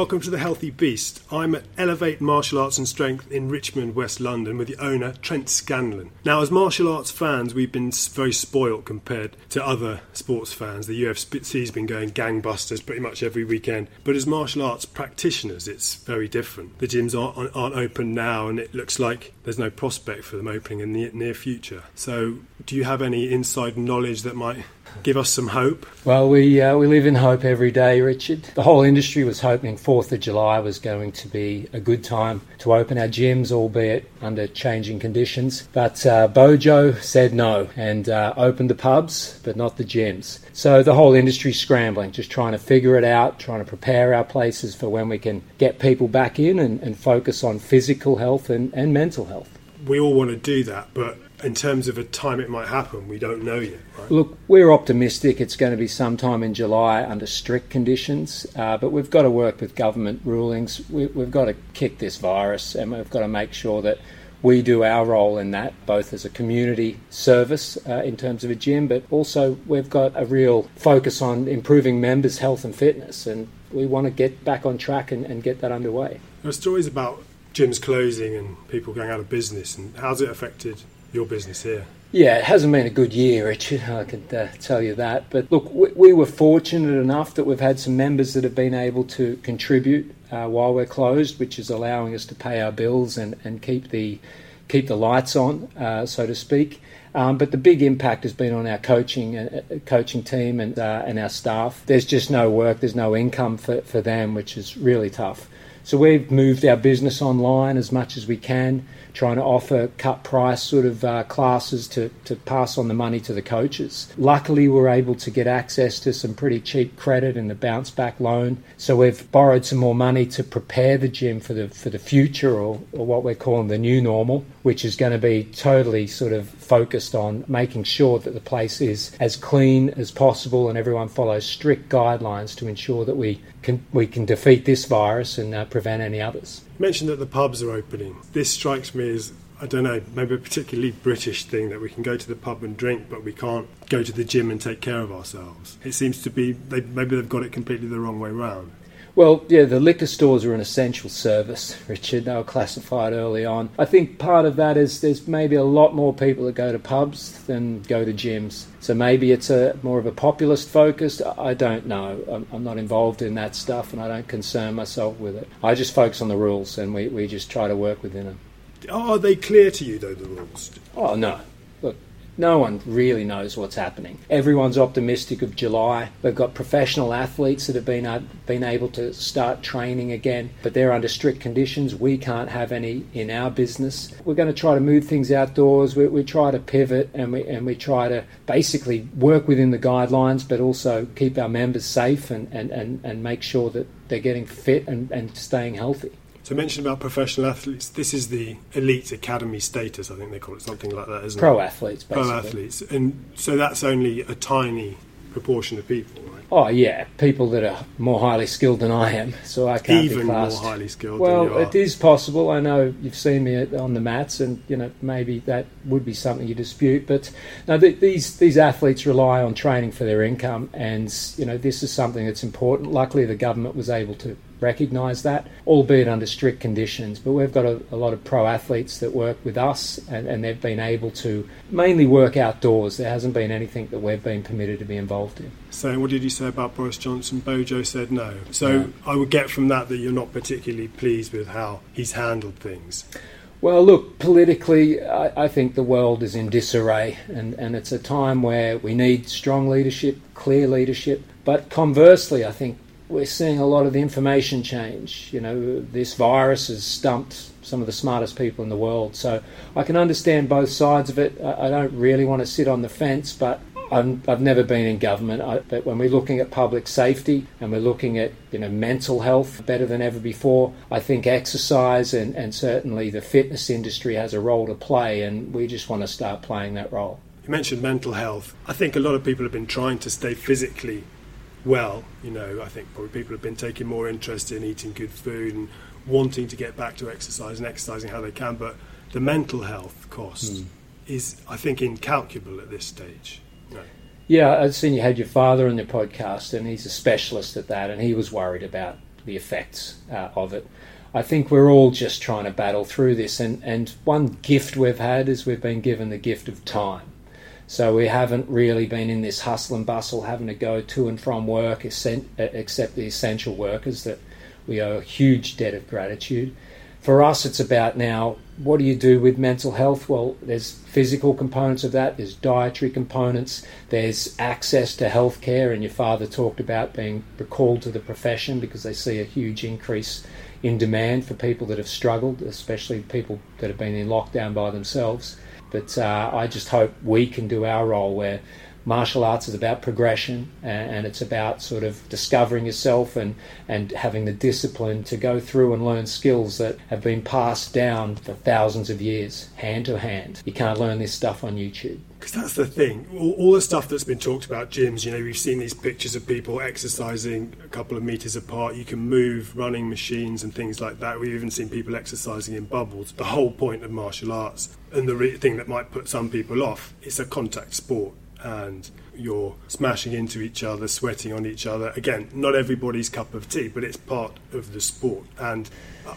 Welcome to the Healthy Beast. I'm at Elevate Martial Arts and Strength in Richmond, West London, with the owner, Trent Scanlon. Now, as martial arts fans, we've been very spoilt compared to other sports fans. The UFC's been going gangbusters pretty much every weekend. But as martial arts practitioners, it's very different. The gyms aren't, aren't open now, and it looks like there's no prospect for them opening in the near future. So, do you have any inside knowledge that might give us some hope? Well, we uh, we live in hope every day, Richard. The whole industry was hoping Fourth of July was going to be a good time to open our gyms, albeit under changing conditions. But uh, Bojo said no and uh, opened the pubs, but not the gyms. So the whole industry scrambling, just trying to figure it out, trying to prepare our places for when we can get people back in and, and focus on physical health and, and mental health. We all want to do that, but in terms of a time it might happen, we don't know yet. Right? Look, we're optimistic it's going to be sometime in July under strict conditions, uh, but we've got to work with government rulings. We, have got to kick this virus, and we've got to make sure that we do our role in that, both as a community service uh, in terms of a gym, but also we've got a real focus on improving members' health and fitness, and we want to get back on track and, and get that underway. There are stories about gyms closing and people going out of business, and how's it affected your business here? Yeah, it hasn't been a good year, Richard. I can uh, tell you that. But look, we, we, were fortunate enough that we've had some members that have been able to contribute uh, while we're closed, which is allowing us to pay our bills and, and keep the keep the lights on, uh, so to speak. Um, but the big impact has been on our coaching uh, coaching team and uh, and our staff. There's just no work, there's no income for, for them, which is really tough. So we've moved our business online as much as we can trying to offer cut price sort of uh, classes to, to pass on the money to the coaches. Luckily, we're able to get access to some pretty cheap credit and the bounce back loan. So we've borrowed some more money to prepare the gym for the for the future or, or what we're calling the new normal, which is going to be totally sort of focused on making sure that the place is as clean as possible and everyone follows strict guidelines to ensure that we can we can defeat this virus and uh, prevent any others. Mentioned that the pubs are opening. This strikes me as I don't know, maybe a particularly British thing that we can go to the pub and drink, but we can't go to the gym and take care of ourselves. It seems to be they, maybe they've got it completely the wrong way round. Well, yeah, the liquor stores are an essential service, Richard. They were classified early on. I think part of that is there's maybe a lot more people that go to pubs than go to gyms. So maybe it's a more of a populist focus. I don't know. I'm, I'm not involved in that stuff and I don't concern myself with it. I just focus on the rules and we, we just try to work within them. Are they clear to you, though, the rules? Oh, no. Look, no one really knows what's happening. Everyone's optimistic of July. We've got professional athletes that have been uh, been able to start training again, but they're under strict conditions. We can't have any in our business. We're going to try to move things outdoors. We, we try to pivot and we and we try to basically work within the guidelines, but also keep our members safe and, and, and, and make sure that they're getting fit and, and staying healthy. So mention about professional athletes. This is the elite academy status, I think they call it something like that, isn't Pro it? Pro athletes, basically. Pro athletes, and so that's only a tiny proportion of people, right? Oh yeah, people that are more highly skilled than I am, so I can't even be classed. more highly skilled. Well, it is possible. I know you've seen me on the mats, and you know maybe that would be something you dispute. But no, these these athletes rely on training for their income, and you know this is something that's important. Luckily, the government was able to recognise that, albeit under strict conditions. But we've got a, a lot of pro athletes that work with us, and, and, they've been able to mainly work outdoors. There hasn't been anything that we've been permitted to be involved in. So, what did you say about Boris Johnson? Bojo said no. So. I would get from that that you're not particularly pleased with how he's handled things. Well, look, politically, I, I, think the world is in disarray, and, and it's a time where we need strong leadership, clear leadership. But conversely, I think we're seeing a lot of the information change. You know, this virus has stumped some of the smartest people in the world. So I can understand both sides of it. I, don't really want to sit on the fence, but i have never been in government. I, but when we're looking at public safety and we're looking at you know mental health better than ever before, I think exercise and, and certainly the fitness industry has a role to play, and we just want to start playing that role. You mentioned mental health. I think a lot of people have been trying to stay physically well. You know, I think probably people have been taking more interest in eating good food and wanting to get back to exercise and exercising how they can. But the mental health cost mm. is, I think, incalculable at this stage. No. Yeah, I've seen you had your father on your podcast, and he's a specialist at that, and he was worried about the the effects uh, of it. I think we're all just trying to battle through this, and, and one gift we've had is we've been given the gift of time. So we haven't really been in this hustle and bustle, having to go to and from work, except the essential workers that we owe a huge debt of gratitude. For us, it's about now what do you do with mental health? Well, there's physical components of that, there's dietary components, there's access to healthcare, and your father talked about being recalled to the profession because they see a huge increase in demand for people that have struggled, especially people that have been in lockdown by themselves. But uh, I just hope we can do our role where martial arts is about progression and it's about sort of discovering yourself and, and having the discipline to go through and learn skills that have been passed down for thousands of years, hand to hand. You can't learn this stuff on YouTube. Because that's the thing. All, all, the stuff that's been talked about gyms, you know, we've seen these pictures of people exercising a couple of meters apart. You can move running machines and things like that. We've even seen people exercising in bubbles. The whole point of martial arts and the re- thing that might put some people off, it's a contact sport and you're smashing into each other, sweating on each other. Again, not everybody's cup of tea, but it's part of the sport. And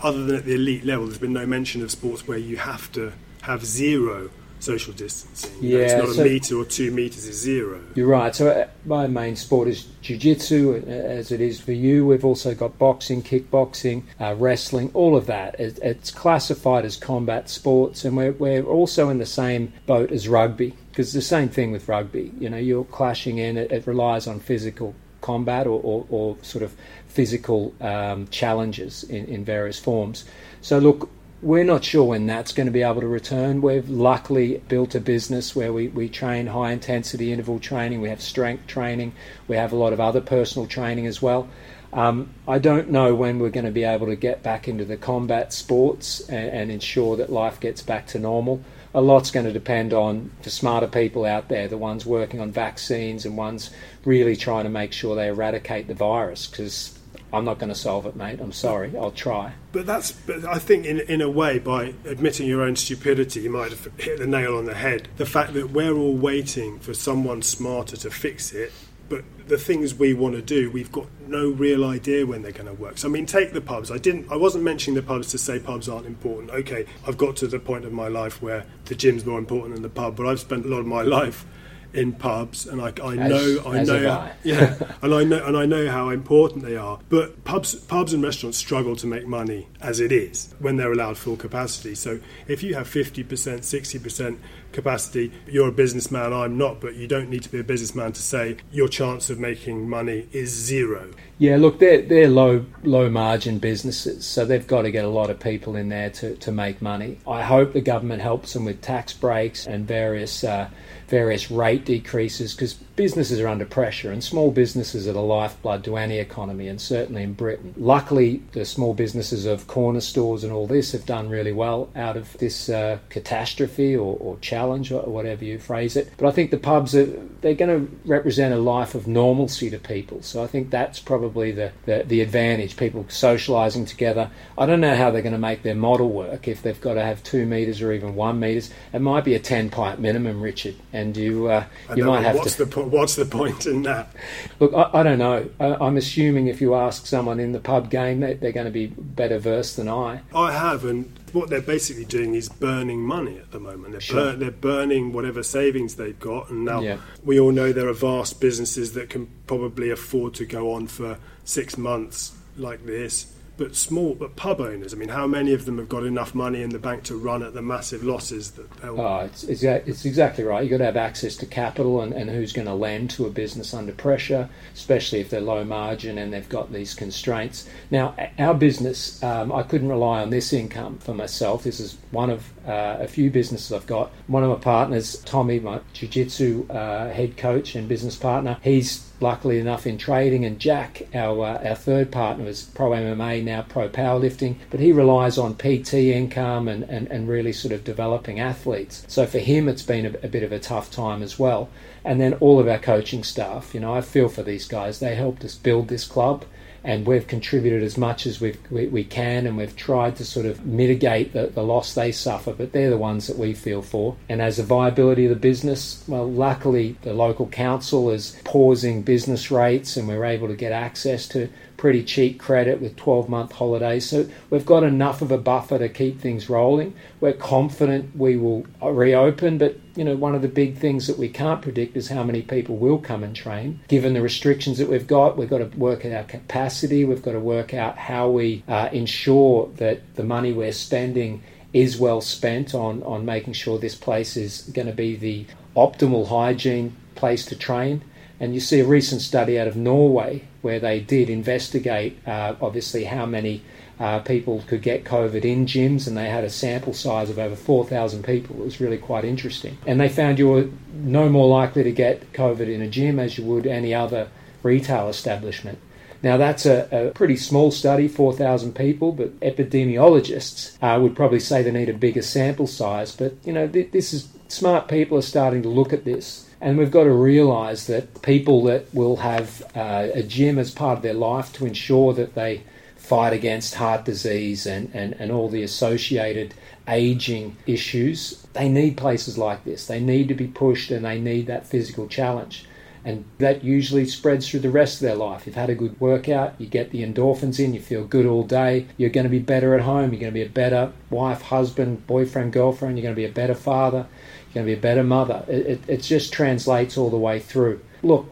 other than at the elite level, there's been no mention of sports where you have to have zero social distancing. Yeah, it's not so a metre or two metres, is zero. You're right. So uh, my main sport is jiu-jitsu, uh, as it is for you. We've also got boxing, kickboxing, uh, wrestling, all of that. It, it's classified as combat sports, and we're, we're also in the same boat as rugby because the same thing with rugby. You know, you're clashing in. It, it relies on physical combat or, or, or sort of physical um, challenges in, in various forms. So look, we're not sure when that's going to be able to return. We've luckily built a business where we, we train high intensity interval training, we have strength training, we have a lot of other personal training as well. Um, I don't know when we're going to be able to get back into the combat sports and, and ensure that life gets back to normal a lot's going to depend on the smarter people out there, the ones working on vaccines and ones really trying to make sure they eradicate the virus because I'm not going to solve it, mate. I'm sorry. I'll try. But that's, but I think, in in a way, by admitting your own stupidity, you might have hit the nail on the head. The fact that we're all waiting for someone smarter to fix it, but the things we want to do, we've got no real idea when they're going to work. So I mean, take the pubs. I didn't. I wasn't mentioning the pubs to say pubs aren't important. Okay, I've got to the point of my life where the gym's more important than the pub. But I've spent a lot of my life in pubs, and I, I know, I know, I. yeah, and I know, and I know how important they are. But pubs, pubs and restaurants struggle to make money as it is when they're allowed full capacity. So if you have fifty percent, sixty percent capacity, you're a businessman. I'm not, but you don't need to be a businessman to say your chance of making money is zero. Yeah, look, they're they're low low margin businesses, so they've got to get a lot of people in there to, to make money. I hope the government helps them with tax breaks and various. Uh, various rate decreases because businesses are under pressure and small businesses are the lifeblood to any economy and certainly in Britain. Luckily, the small businesses of corner stores and all this have done really well out of this uh, catastrophe or, or, challenge or whatever you phrase it. But I think the pubs are they're going to represent a life of normalcy to people. So I think that's probably the, the, the advantage. People socialising together. I don't know how they're going to make their model work if they've got to have two metres or even one metres. It might be a 10 pipe minimum, Richard. And you uh, you might have to. What's the point in that? Look, I, I don't know. I, am assuming if you ask someone in the pub game, they, they're going to be better versed than I. I have, and what they're basically doing is burning money at the moment. They're, sure. bur- they're burning whatever savings they've got, and now yeah. we all know there are vast businesses that can probably afford to go on for six months like this but small, but pub owners. I mean, how many of them have got enough money in the bank to run at the massive losses that they'll? Oh, it's, it's, exactly right. You've got to have access to capital, and, and who's going to lend to a business under pressure, especially if they're low margin and they've got these constraints. Now, our business, um, I couldn't rely on this income for myself. This is one of uh, a few businesses I've got. One of my partners, Tommy, my jiu-jitsu uh, head coach and business partner, he's luckily enough in trading, and Jack, our uh, our third partner, is pro MMA now, pro powerlifting, but he relies on PT income and, and, and really sort of developing athletes. So for him, it's been a, a bit of a tough time as well. And then all of our coaching staff, you know, I feel for these guys. They helped us build this club and we've contributed as much as we we, can, and we've tried to sort of mitigate the, the loss they suffer, but they're the ones that we feel for. And as the viability of the business, well, luckily the local council is pausing business rates, and we're able to get access to pretty cheap credit with 12 month holidays. So we've got enough of a buffer to keep things rolling. We're confident we will reopen, but you know, one of the big things that we can't predict is how many people will come and train. Given the restrictions that we've got, we've got to work out our capacity, we've got to work out how we uh, ensure that the money we're spending is well spent on, on making sure this place is going to be the optimal hygiene place to train. And you see a recent study out of Norway where they did investigate, uh, obviously, how many uh, people could get COVID in gyms, and they had a sample size of over 4,000 people. It was really quite interesting. And they found you were no more likely to get COVID in a gym as you would any other retail establishment. Now, that's a, a pretty small study, 4,000 people, but epidemiologists uh, would probably say they need a bigger sample size. But, you know, th- this is smart people are starting to look at this. And we've got to realise that people that will have uh, a gym as part of their life to ensure that they fight against heart disease and, and, and all the associated aging issues, they need places like this. They need to be pushed and they need that physical challenge. And that usually spreads through the rest of their life. You've had a good workout, you get the endorphins in, you feel good all day, you're going to be better at home, you're going to be a better wife, husband, boyfriend, girlfriend, you're going to be a better father, going to be a better mother. It, it, it just translates all the way through. Look,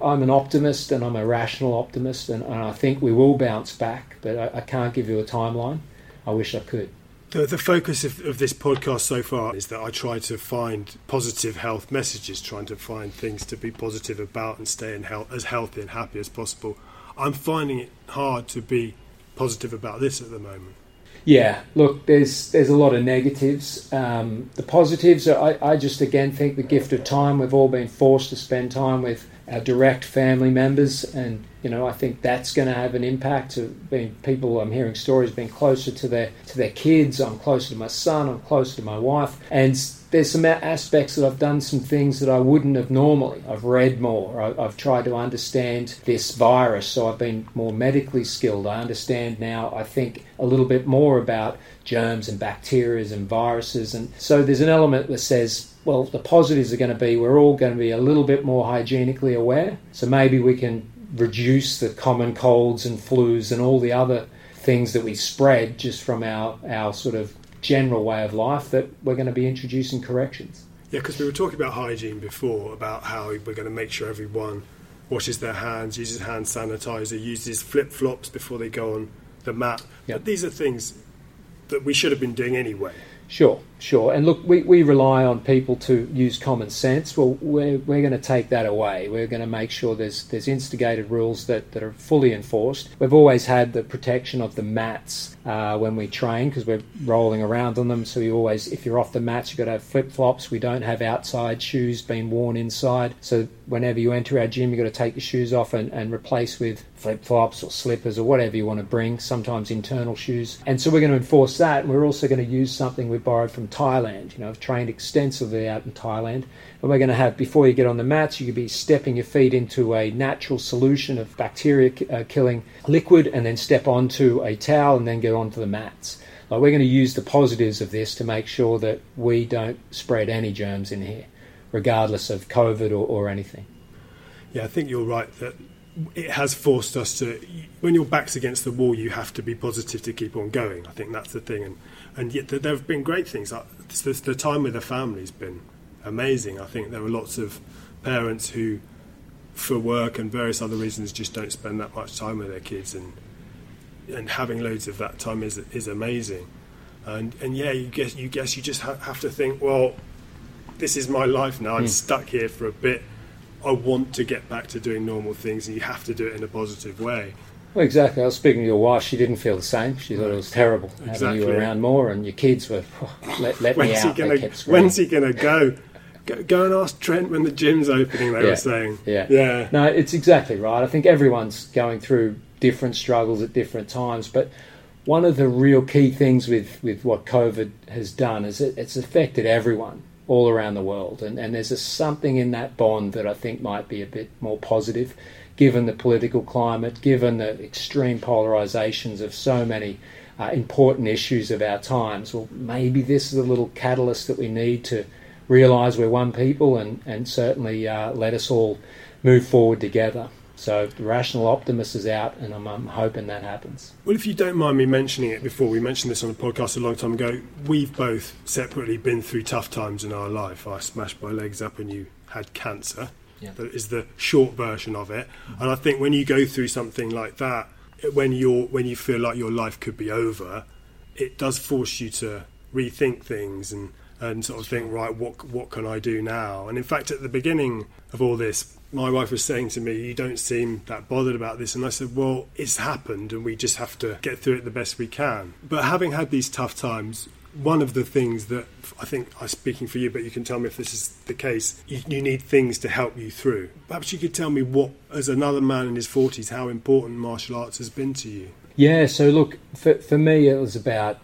I'm an optimist and I'm a rational optimist, and, and I think we will bounce back, but I, I, can't give you a timeline. I wish I could. The, the focus of, of, this podcast so far is that I try to find positive health messages, trying to find things to be positive about and stay in health, as healthy and happy as possible. I'm finding it hard to be positive about this at the moment. Yeah, look, there's there's a lot of negatives. Um, the positives, are, I, I just again think the gift of time. We've all been forced to spend time with our direct family members, and you know I think that's going to have an impact. Of being people, I'm hearing stories being closer to their to their kids. I'm closer to my son. I'm closer to my wife, and there's some aspects that I've done some things that I wouldn't have normally. I've read more. I've tried to understand this virus, so I've been more medically skilled. I understand now. I think a little bit more about germs and bacteria and viruses, and so there's an element that says well, the positives are going to be we're all going to be a little bit more hygienically aware. So maybe we can reduce the common colds and flus and all the other things that we spread just from our, our sort of general way of life that we're going to be introducing corrections. Yeah, because we were talking about hygiene before, about how we're going to make sure everyone washes their hands, uses hand sanitizer, uses flip flops before they go on the mat. Yep. But these are things that we should have been doing anyway. Sure, sure. And look, we, we rely on people to use common sense. Well, we're, we're going to take that away. We're going to make sure there's, there's instigated rules that, that are fully enforced. We've always had the protection of the mats uh, when we train because we're rolling around on them. So you always, if you're off the mats, you've got to have flip flops. We don't have outside shoes being worn inside. So whenever you enter our gym, you've got to take your shoes off and, and replace with flip flops or slippers or whatever you want to bring, sometimes internal shoes. And so we're going to enforce that. And we're also going to use something we borrowed from Thailand. You know, I've trained extensively out in Thailand. And we're going to have, before you get on the mats, you could be stepping your feet into a natural solution of bacteria uh, killing liquid and then step onto a towel and then get onto the mats. Like we're going to use the positives of this to make sure that we don't spread any germs in here, regardless of COVID or, or anything. Yeah, I think you're right that it has forced us to when your back's against the wall you have to be positive to keep on going i think that's the thing and and yet there have been great things. The, the time with the family's been amazing. I think there are lots of parents who for work and various other reasons just don't spend that much time with their kids and and having loads of that time is is amazing. And and yeah you guess you guess you just ha- have to think well this is my life now. I'm mm. stuck here for a bit. I want to get back to doing normal things, and you have to do it in a positive way. Well, exactly. I was speaking to your wife. She didn't feel the same. She thought it was terrible exactly. having you around more, and your kids were oh, let, let me out. Gonna, when's he going to go? go? Go and ask Trent when the gym's opening. They yeah. were saying, yeah, yeah. No, it's exactly right. I think everyone's going through different struggles at different times, but one of the real key things with, with what COVID has done is it, it's affected everyone all around the world. And, and there's a, something in that bond that I think might be a bit more positive, given the political climate, given the extreme polarizations of so many uh, important issues of our times. Well, maybe this is a little catalyst that we need to realize we're one people and, and certainly uh, let us all move forward together. So the rational optimist is out, and I'm, I'm, hoping that happens. Well, if you don't mind me mentioning it before, we mentioned this on a podcast a long time ago. We've both separately been through tough times in our life. I smashed my legs up, and you had cancer. Yeah. That is the short version of it. Mm-hmm. And I think when you go through something like that, when you're when you feel like your life could be over, it does force you to rethink things and and sort of think, right, what what can I do now? And in fact, at the beginning of all this, my wife was saying to me, "You don't seem that bothered about this," and I said, "Well, it's happened, and we just have to get through it the best we can." But having had these tough times, one of the things that I think I'm speaking for you, but you can tell me if this is the case. You, you, need things to help you through. Perhaps you could tell me what, as another man in his 40s, how important martial arts has been to you. Yeah, so look, for, for me, it was about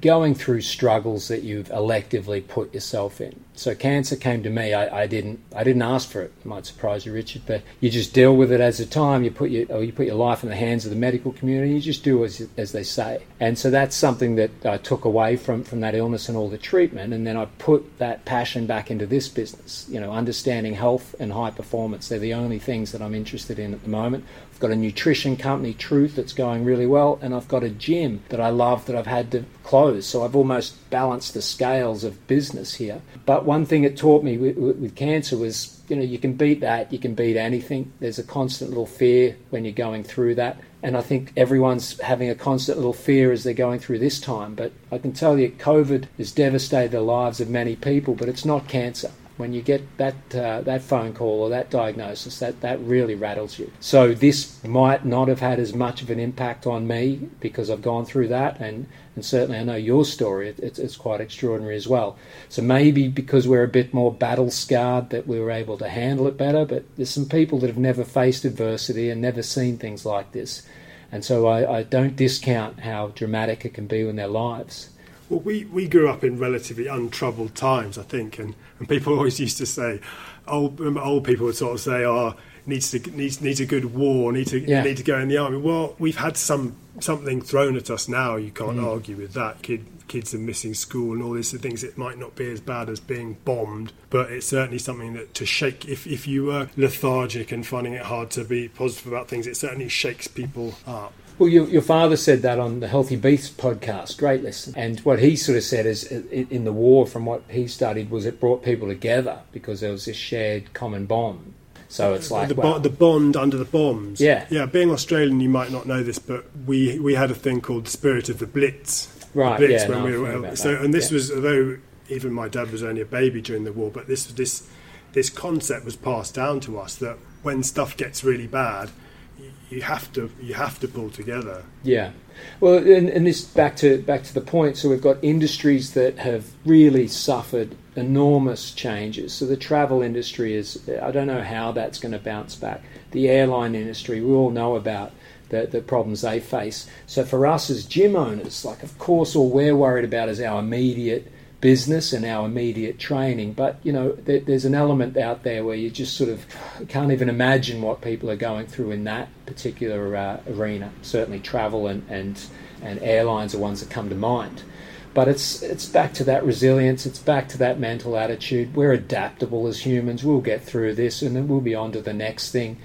going through struggles that you've electively put yourself in. So cancer came to me. I, I, didn't. I didn't ask for it. it. Might surprise you, Richard, but you just deal with it as a time. You put your or you put your life in the hands of the medical community. You just do as as they say. And so that's something that I took away from from that illness and all the treatment. And then I put that passion back into this business. You know, understanding health and high performance. They're the only things that I'm interested in at the moment. I've got a nutrition company, Truth, that's going really well, and I've got a gym that I love that I've had to close. So I've almost balanced the scales of business here. But one thing it taught me with, with, cancer was, you know, you can beat that, you can beat anything. There's a constant little fear when you're going through that. And I think everyone's having a constant little fear as they're going through this time. But I can tell you, COVID has devastated the lives of many people, but it's not cancer when you get that uh, that phone call or that diagnosis, that that really rattles you. So this might not have had as much of an impact on me because I've gone through that, and and certainly I know your story. It, it's, it's quite extraordinary as well. So maybe because we're a bit more battle scarred, that we were able to handle it better. But there's some people that have never faced adversity and never seen things like this, and so I, I don't discount how dramatic it can be in their lives. Well, we, we grew up in relatively untroubled times, I think, and, and people always used to say, old old people would sort of say, "Oh, needs to needs needs a good war, need to yeah. need to go in the army." Well, we've had some something thrown at us now. You can't mm. argue with that. Kid, kids are missing school and all these things. It might not be as bad as being bombed, but it's certainly something that to shake. If if you were lethargic and finding it hard to be positive about things, it certainly shakes people up. Well, your, your father said that on the Healthy Beast podcast. Great lesson. And what he sort of said is in the war, from what he studied, was it brought people together because there was this shared common bond. So it's like the, well, the bond under the bombs. Yeah, yeah. Being Australian, you might not know this, but we we had a thing called the spirit of the Blitz. Right. The Blitz yeah. When no, we were, so, and this yeah. was although even my dad was only a baby during the war, but this this this concept was passed down to us that when stuff gets really bad, you have to you have to pull together. Yeah, well, and, and, this back to back to the point. So we've got industries that have really suffered enormous changes. So the travel industry is I don't know how that's going to bounce back. The airline industry, we all know about. The, the problems they face. So for us as gym owners, like of course all we're worried about is our immediate business and our immediate training. But you know, there, there's an element out there where you just sort of can't even imagine what people are going through in that particular uh, arena. Certainly, travel and, and and airlines are ones that come to mind. But it's it's back to that resilience. It's back to that mental attitude. We're adaptable as humans. We'll get through this, and then we'll be on to the next thing.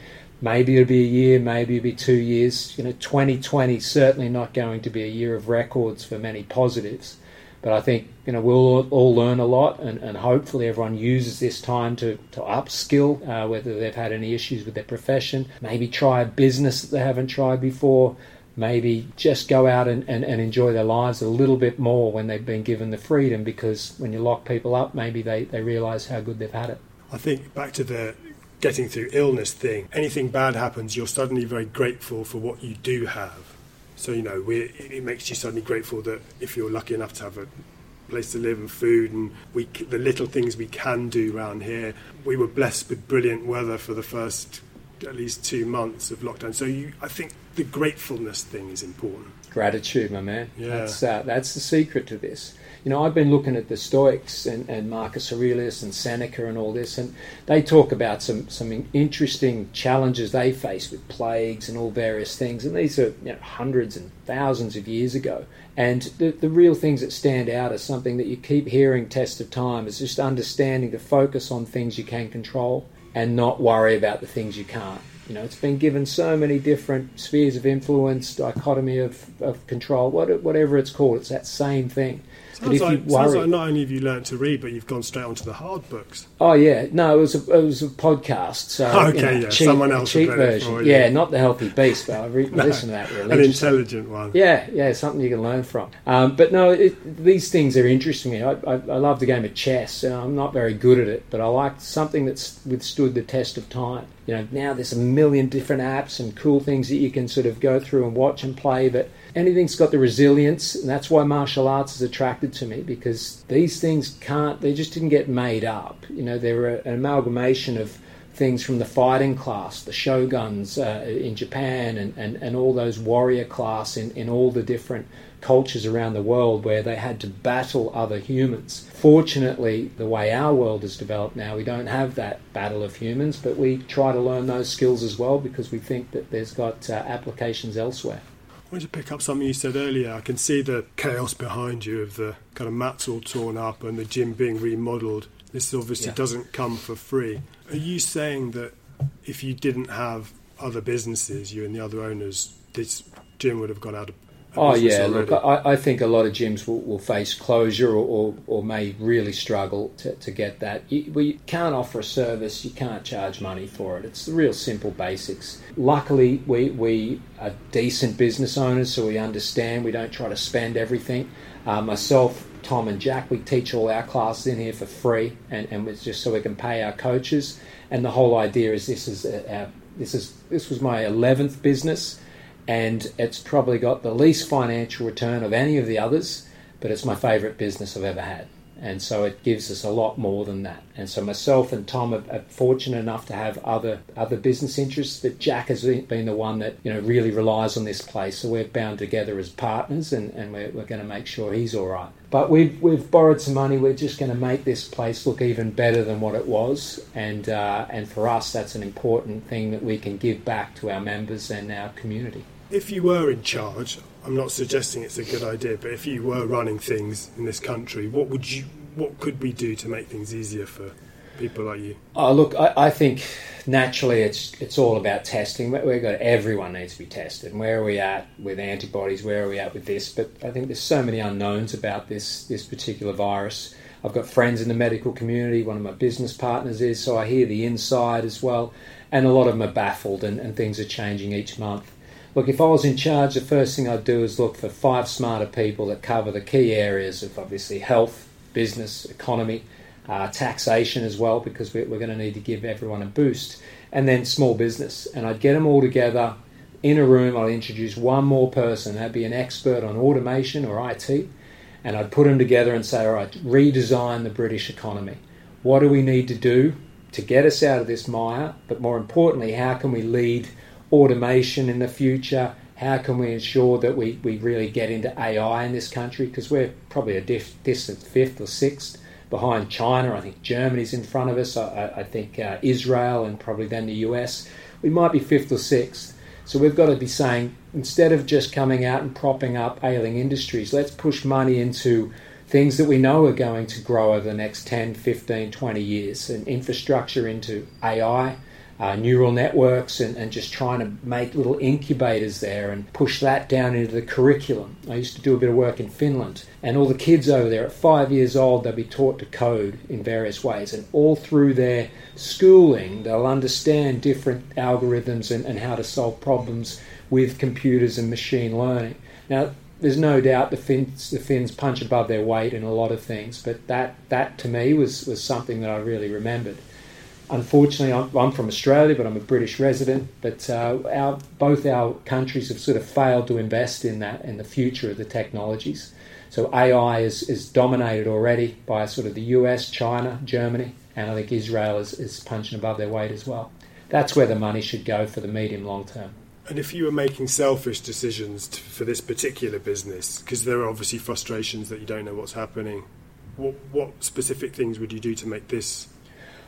Maybe it'll be a year, maybe it'll be two years. You know, 2020 certainly not going to be a year of records for many positives. But I think you know we'll all learn a lot, and, and hopefully everyone uses this time to to upskill, uh, whether they've had any issues with their profession, maybe try a business that they haven't tried before, maybe just go out and, and, and enjoy their lives a little bit more when they've been given the freedom. Because when you lock people up, maybe they, they realise how good they've had it. I think back to the getting through illness thing. Anything bad happens, you're suddenly very grateful for what you do have so you know, it makes you suddenly grateful that if you're lucky enough to have a place to live and food and we the little things we can do around here. We were blessed with brilliant weather for the first at least two months of lockdown. So you, I think the gratefulness thing is important. Gratitude, my man. Yeah. That's, uh, that's the secret to this you know, I've been looking at the Stoics and, and Marcus Aurelius and Seneca and all this, and they talk about some, some interesting challenges they face with plagues and all various things. And these are you know, hundreds and thousands of years ago. And the, the real things that stand out are something that you keep hearing test of time is just understanding to focus on things you can control and not worry about the things you can't. You know, it's been given so many different spheres of influence, dichotomy of, of control, whatever it's called. It's that same thing. Sounds like, worry, sounds like not only have you learnt to read, but you've gone straight onto the hard books. Oh yeah, no, it was a, it was a podcast. So, okay, you know, yeah, cheap, someone else cheap version. Yeah, not the healthy beast, but I re- no, listen to that An intelligent one. Yeah, yeah, something you can learn from. Um, but no, it, these things are interesting. I, I, I, love the game of chess. I'm not very good at it, but I like something that's withstood the test of time. You know, now there's a million different apps and cool things that you can sort of go through and watch and play, but anything's got the resilience, and that's why martial arts is attracted to me because these things can't, they just didn't get made up. You know, they're an amalgamation of things from the fighting class, the shoguns uh, in Japan, and, and, and all those warrior class in, in all the different cultures around the world where they had to battle other humans. Fortunately, the way our world is developed now, we don't have that battle of humans, but we try to learn those skills as well because we think that there's got uh, applications elsewhere. I want to pick up something you said earlier. I can see the chaos behind you of the kind of mats all torn up and the gym being remodeled. This obviously yeah. doesn't come for free. Are you saying that if you didn't have other businesses, you and the other owners, this gym would have gone out of Oh yeah, look, I, I, think a lot of gyms will, will face closure or, or, or, may really struggle to, to get that. You, we can't offer a service, you can't charge money for it. It's the real simple basics. Luckily, we, we are decent business owners, so we understand. We don't try to spend everything. Uh, myself, Tom, and Jack, we teach all our classes in here for free, and, and it's just so we can pay our coaches. And the whole idea is this is our, this is this was my eleventh business and it's probably got the least financial return of any of the others, but it's my favourite business I've ever had. And so it gives us a lot more than that. And so myself and Tom are, are, fortunate enough to have other other business interests. But Jack has been the one that you know really relies on this place. So we're bound together as partners, and, and we're, we're going to make sure he's all right. But we've we've borrowed some money. We're just going to make this place look even better than what it was. And uh, and for us, that's an important thing that we can give back to our members and our community if you were in charge, I'm not suggesting it's a good idea, but if you were running things in this country, what would you, what could we do to make things easier for people like you? Oh, look, I, I think naturally it's it's all about testing. We've got everyone needs to be tested. And where are we at with antibodies? Where are we at with this? But I think there's so many unknowns about this this particular virus. I've got friends in the medical community. One of my business partners is, so I hear the inside as well. And a lot of them are baffled, and, and things are changing each month. Look, if I was in charge, the first thing I'd do is look for five smarter people that cover the key areas of obviously health, business, economy, uh, taxation as well, because we're, we're going to need to give everyone a boost, and then small business. And I'd get them all together in a room. I'd introduce one more person. That'd be an expert on automation or IT. And I'd put them together and say, all right, redesign the British economy. What do we need to do to get us out of this mire? But more importantly, how can we lead automation in the future? How can we ensure that we, we really get into AI in this country? Because we're probably a distant fifth or sixth behind China. I think Germany's in front of us. I, I think uh, Israel and probably then the US. We might be fifth or sixth. So we've got to be saying instead of just coming out and propping up ailing industries, let's push money into things that we know are going to grow over the next 10, 15, 20 years and infrastructure into AI, uh, neural networks and, and just trying to make little incubators there and push that down into the curriculum. I used to do a bit of work in Finland, and all the kids over there at five years old, they'll be taught to code in various ways, and all through their schooling, they'll understand different algorithms and, and how to solve problems with computers and machine learning. Now, there's no doubt the Finns, the Finns punch above their weight in a lot of things, but that, that to me was, was something that I really remembered. Unfortunately, I'm, I'm, from Australia, but I'm a British resident. But uh, our, both our countries have sort of failed to invest in that in the future of the technologies. So AI is, is dominated already by sort of the US, China, Germany, and I think Israel is, is punching above their weight as well. That's where the money should go for the medium long term. And if you were making selfish decisions to, for this particular business, because there are obviously frustrations that you don't know what's happening, what, what specific things would you do to make this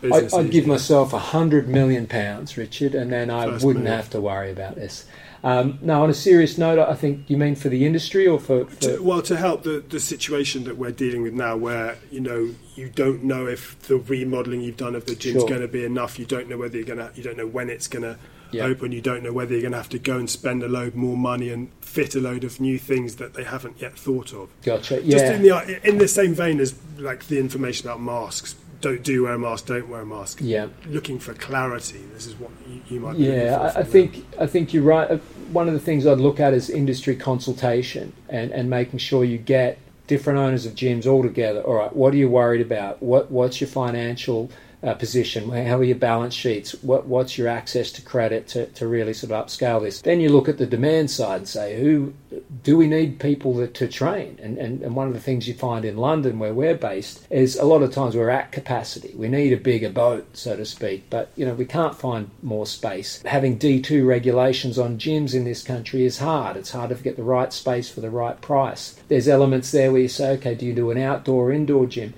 business. I, would give myself a hundred million pounds, Richard, and then I First wouldn't have to worry about this. Um, no, on a serious note, I think you mean for the industry or for, for To, well, to help the, the situation that we're dealing with now, where you know you don't know if the remodelling you've done of the gym's Sure. going to be enough. You don't know whether you're going to. You don't know when it's going to Yeah. open. You don't know whether you're going to have to go and spend a load more money and fit a load of new things that they haven't yet thought of. gotcha? Just Yeah, in the in the same vein as like the information about masks. Don't do wear a mask. Don't wear a mask. yeah. Looking for clarity. This is what you, you might. Be Yeah, I, think I think you're right. Uh, One of the things I'd look at is industry consultation and, and making sure you get different owners of gyms all together. All right, what are you worried about? What what's your financial uh, position? How are your balance sheets? What what's your access to credit to, to really sort of upscale this? Then you look at the demand side and say, who do we need people that, to train? And, and and one of the things you find in London where we're based is a lot of times we're at capacity. We need a bigger boat, so to speak, but you know we can't find more space. Having D2 regulations on gyms in this country is hard. It's hard to get the right space for the right price. There's elements there where you say, okay, do you do an outdoor or indoor gym?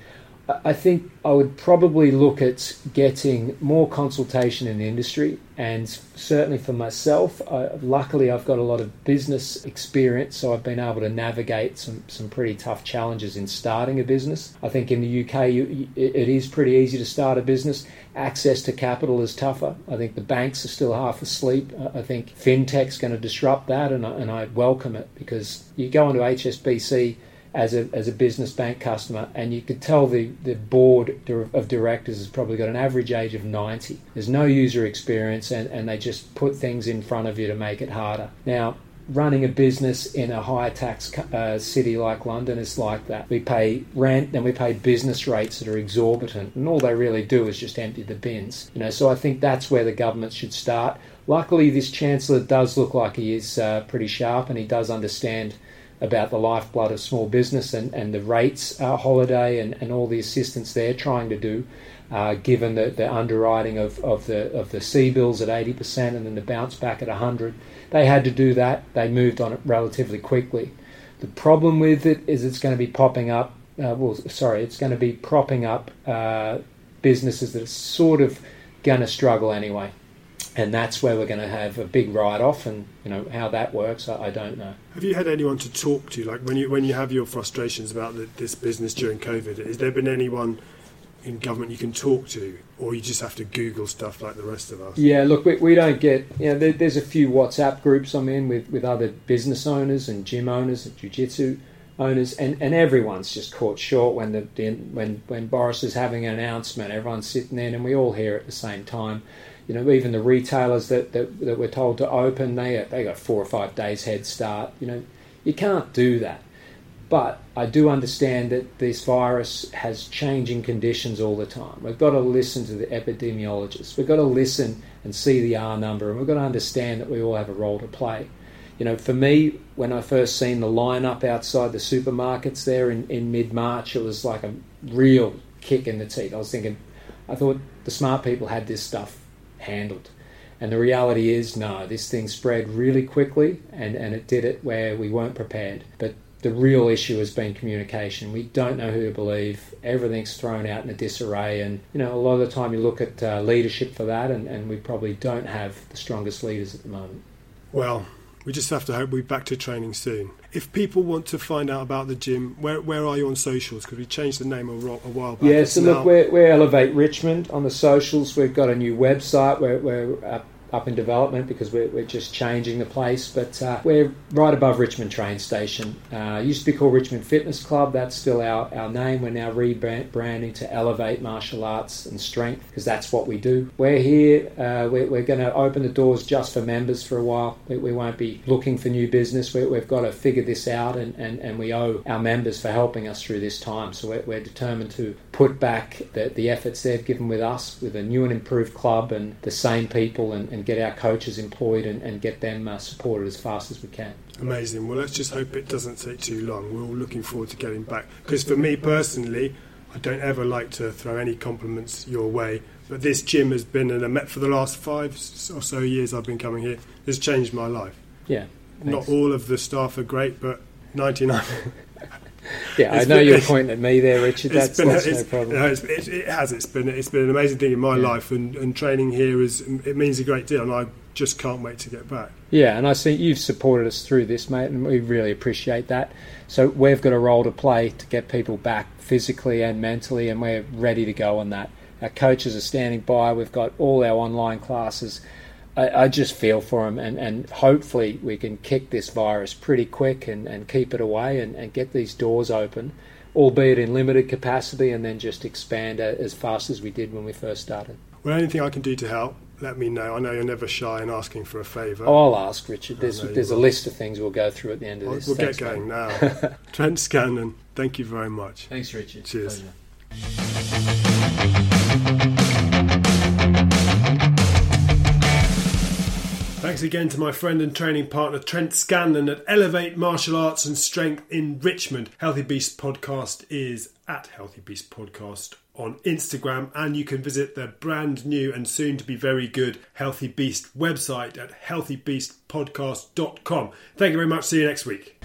I think I would probably look at getting more consultation in the industry, and certainly for myself, I, luckily I've got a lot of business experience, so I've been able to navigate some, some pretty tough challenges in starting a business. I think in the UK, you, it is pretty easy to start a business. Access to capital is tougher. I think the banks are still half asleep. I I think fintech's going to disrupt that, and I, and I welcome it because you go into HSBC as a, as a business bank customer, and you could tell the, the board of directors has probably got an average age of 90. There's no user experience, and, and they just put things in front of you to make it harder. Now, running a business in a high tax uh, city like London is like that. We pay rent and we pay business rates that are exorbitant, and all they really do is just empty the bins. You know, so I think that's where the government should start. Luckily, this chancellor does look like he is uh, pretty sharp, and he does understand about the lifeblood of small business and, and the rates uh, holiday and, and all the assistance they're trying to do, uh, given the, the underwriting of, of the of the CBILS at 80% and then the bounce back at 100. They had to do that. They moved on it relatively quickly. The problem with it is it's going to be popping up. Uh, well, sorry, it's going to be propping up uh, businesses that are sort of going to struggle anyway, and that's where we're going to have a big write-off. And you know how that works, I, I don't know. Have you had anyone to talk to, like when you when you have your frustrations about the, this business during COVID? Has there been anyone in government you can talk to, or you just have to Google stuff like the rest of us? Yeah, look, we, we don't get, you know, there, there's a few WhatsApp groups I'm in with, with other business owners and gym owners and jiu-jitsu owners, and, and everyone's just caught short when the, the when when Boris is having an announcement. Everyone's sitting there, and we all hear at the same time. You know, even the retailers that, that, that we're told to open, they they got four or five days head start. You know, you can't do that. But I do understand that this virus has changing conditions all the time. We've got to listen to the epidemiologists. We've got to listen and see the R number, and we've got to understand that we all have a role to play. You know, for me, when I first seen the lineup outside the supermarkets there in, in mid March, it was like a real kick in the teeth. I was thinking, I thought the smart people had this stuff handled. And the reality is, no, this thing spread really quickly, and, and it did it where we weren't prepared. But the real issue has been communication. We don't know who to believe. Everything's thrown out in a disarray, and you know a lot of the time you look at uh, leadership for that, and, and we probably don't have the strongest leaders at the moment. Well, we just have to hope we're back to training soon. If people want to find out about the gym, where where are you on socials? Because we changed the name a, a while back. Yeah, so now- look, we're, we're Elevate Richmond on the socials. We've got a new website. We're, we're up, up in development because we're, we're just changing the place. But uh, we're right above Richmond train station. Uh, used to be called Richmond Fitness Club. That's still our, our name. We're now rebranding to Elevate Martial Arts and Strength because that's what we do. We're here. Uh, we're we're going to open the doors just for members for a while. We, we won't be looking for new business. We, we've got to figure this out, and, and, and we owe our members for helping us through this time. So we're, we're determined to put back the, the efforts they've given with us with a new and improved club and the same people and, and get our coaches employed and, and get them uh, supported as fast as we can. Amazing. Well, let's just hope it doesn't take too long. We're all looking forward to getting back. Because for me personally, I don't ever like to throw any compliments your way, but this gym has been in a Met for the last five or so years I've been coming here. It's changed my life. Yeah. Not all of the staff are great, but 99. yeah, I know been, you're pointing at me there, Richard. That's, been, that's no problem. No, it, it, has. It's been it's been an amazing thing in my yeah. life, and, and training here is it means a great deal, and I just can't wait to get back. Yeah, and I see you've supported us through this, mate, and we really appreciate that. So we've got a role to play to get people back physically and mentally, and we're ready to go on that. Our coaches are standing by. We've got all our online classes. I, I just feel for them, and, and hopefully we can kick this virus pretty quick and, and keep it away and, and get these doors open, albeit in limited capacity, and then just expand as fast as we did when we first started. Well, anything I can do to help, let me know. I know you're never shy in asking for a favour. Oh, I'll ask, Richard. There's, there's a list of things we'll go through at the end of this. We'll Thanks, get going mate. now. Trent Scanlon, thank you very much. Thanks, Richard. Cheers. Thanks again to my friend and training partner Trent Scanlon at Elevate Martial Arts and Strength in Richmond. Healthy Beast Podcast is at Healthy Beast Podcast on Instagram, and you can visit the brand new and soon to be very good Healthy Beast website at healthybeastpodcast.com. Thank you very much. See you next week.